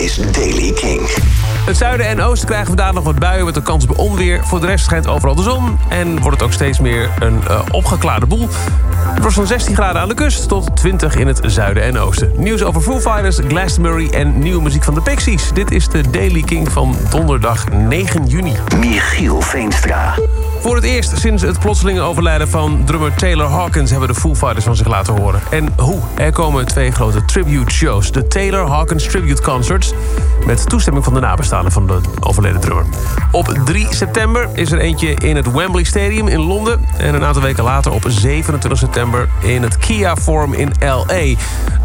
is Daily King. Het zuiden en oosten krijgen vandaag nog wat buien met een kans op onweer. Voor de rest schijnt overal de zon en wordt het ook steeds meer een uh, opgeklaarde boel. Het wordt van 16 graden aan de kust tot 20 in het zuiden en oosten. Nieuws over Foo Fighters, Glastonbury en nieuwe muziek van de Pixies. Dit is de Daily King van donderdag 9 juni. Michiel Veenstra. Voor het eerst sinds het plotselinge overlijden van drummer Taylor Hawkins... hebben de Foo Fighters van zich laten horen. En hoe? Er komen twee grote tribute shows. De Taylor Hawkins Tribute Concerts... met toestemming van de nabestaanden van de overleden drummer. Op 3 september is er eentje in het Wembley Stadium in Londen... en een aantal weken later op 27 september in het Kia Forum in L.A.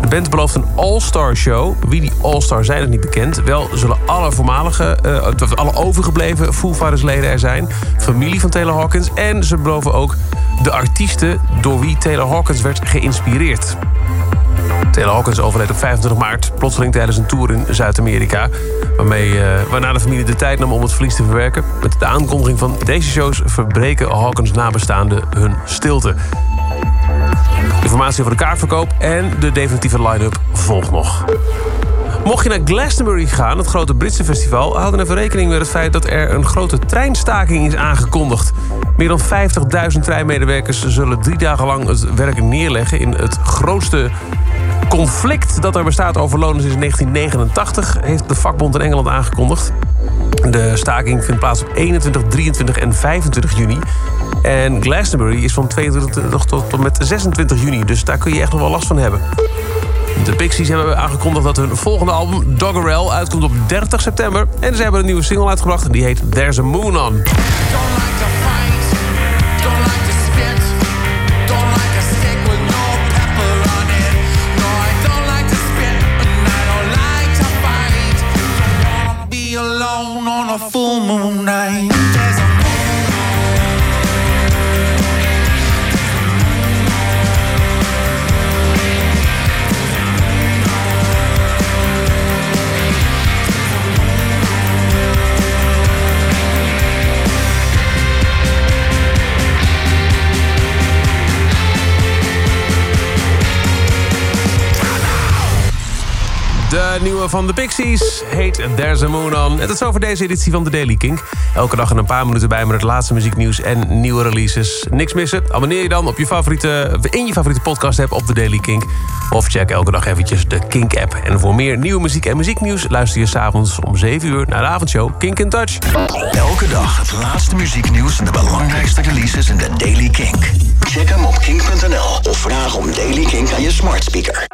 De band belooft een all-star show. Wie die all-star zijn is niet bekend. Wel zullen alle voormalige, uh, alle overgebleven Foo Fighters leden er zijn. Familie van Taylor Taylor Hawkins. En ze beloven ook de artiesten door wie Taylor Hawkins werd geïnspireerd. Taylor Hawkins overleed op 25 maart, plotseling tijdens een tour in Zuid-Amerika. Waarmee, uh, waarna de familie de tijd nam om het verlies te verwerken. Met de aankondiging van deze shows verbreken Hawkins nabestaanden hun stilte. Informatie over de kaartverkoop en de definitieve line-up volgt nog. Mocht je naar Glastonbury gaan, het grote Britse festival... houden even rekening met het feit dat er een grote treinstaking is aangekondigd. Meer dan 50.000 treinmedewerkers zullen drie dagen lang het werk neerleggen... in het grootste conflict dat er bestaat over lonen sinds 1989... heeft de vakbond in Engeland aangekondigd. De staking vindt plaats op 21, 23 en 25 juni. En Glastonbury is van 22 tot, tot met 26 juni. Dus daar kun je echt nog wel last van hebben. De Pixies hebben aangekondigd dat hun volgende album Doggerel uitkomt op 30 september. En ze hebben een nieuwe single uitgebracht die heet There's a Moon On. full moon night De nieuwe van de Pixies heet There's a Moon On. En dat is over deze editie van de Daily Kink. Elke dag een paar minuten bij met het laatste muzieknieuws en nieuwe releases. Niks missen? Abonneer je dan op je favoriete, in je favoriete podcast app op de Daily Kink. Of check elke dag eventjes de Kink app. En voor meer nieuwe muziek en muzieknieuws luister je s'avonds om 7 uur naar de avondshow Kink in Touch. Elke dag het laatste muzieknieuws en de belangrijkste releases in de Daily Kink. Check hem op kink.nl of vraag om Daily Kink aan je smart speaker.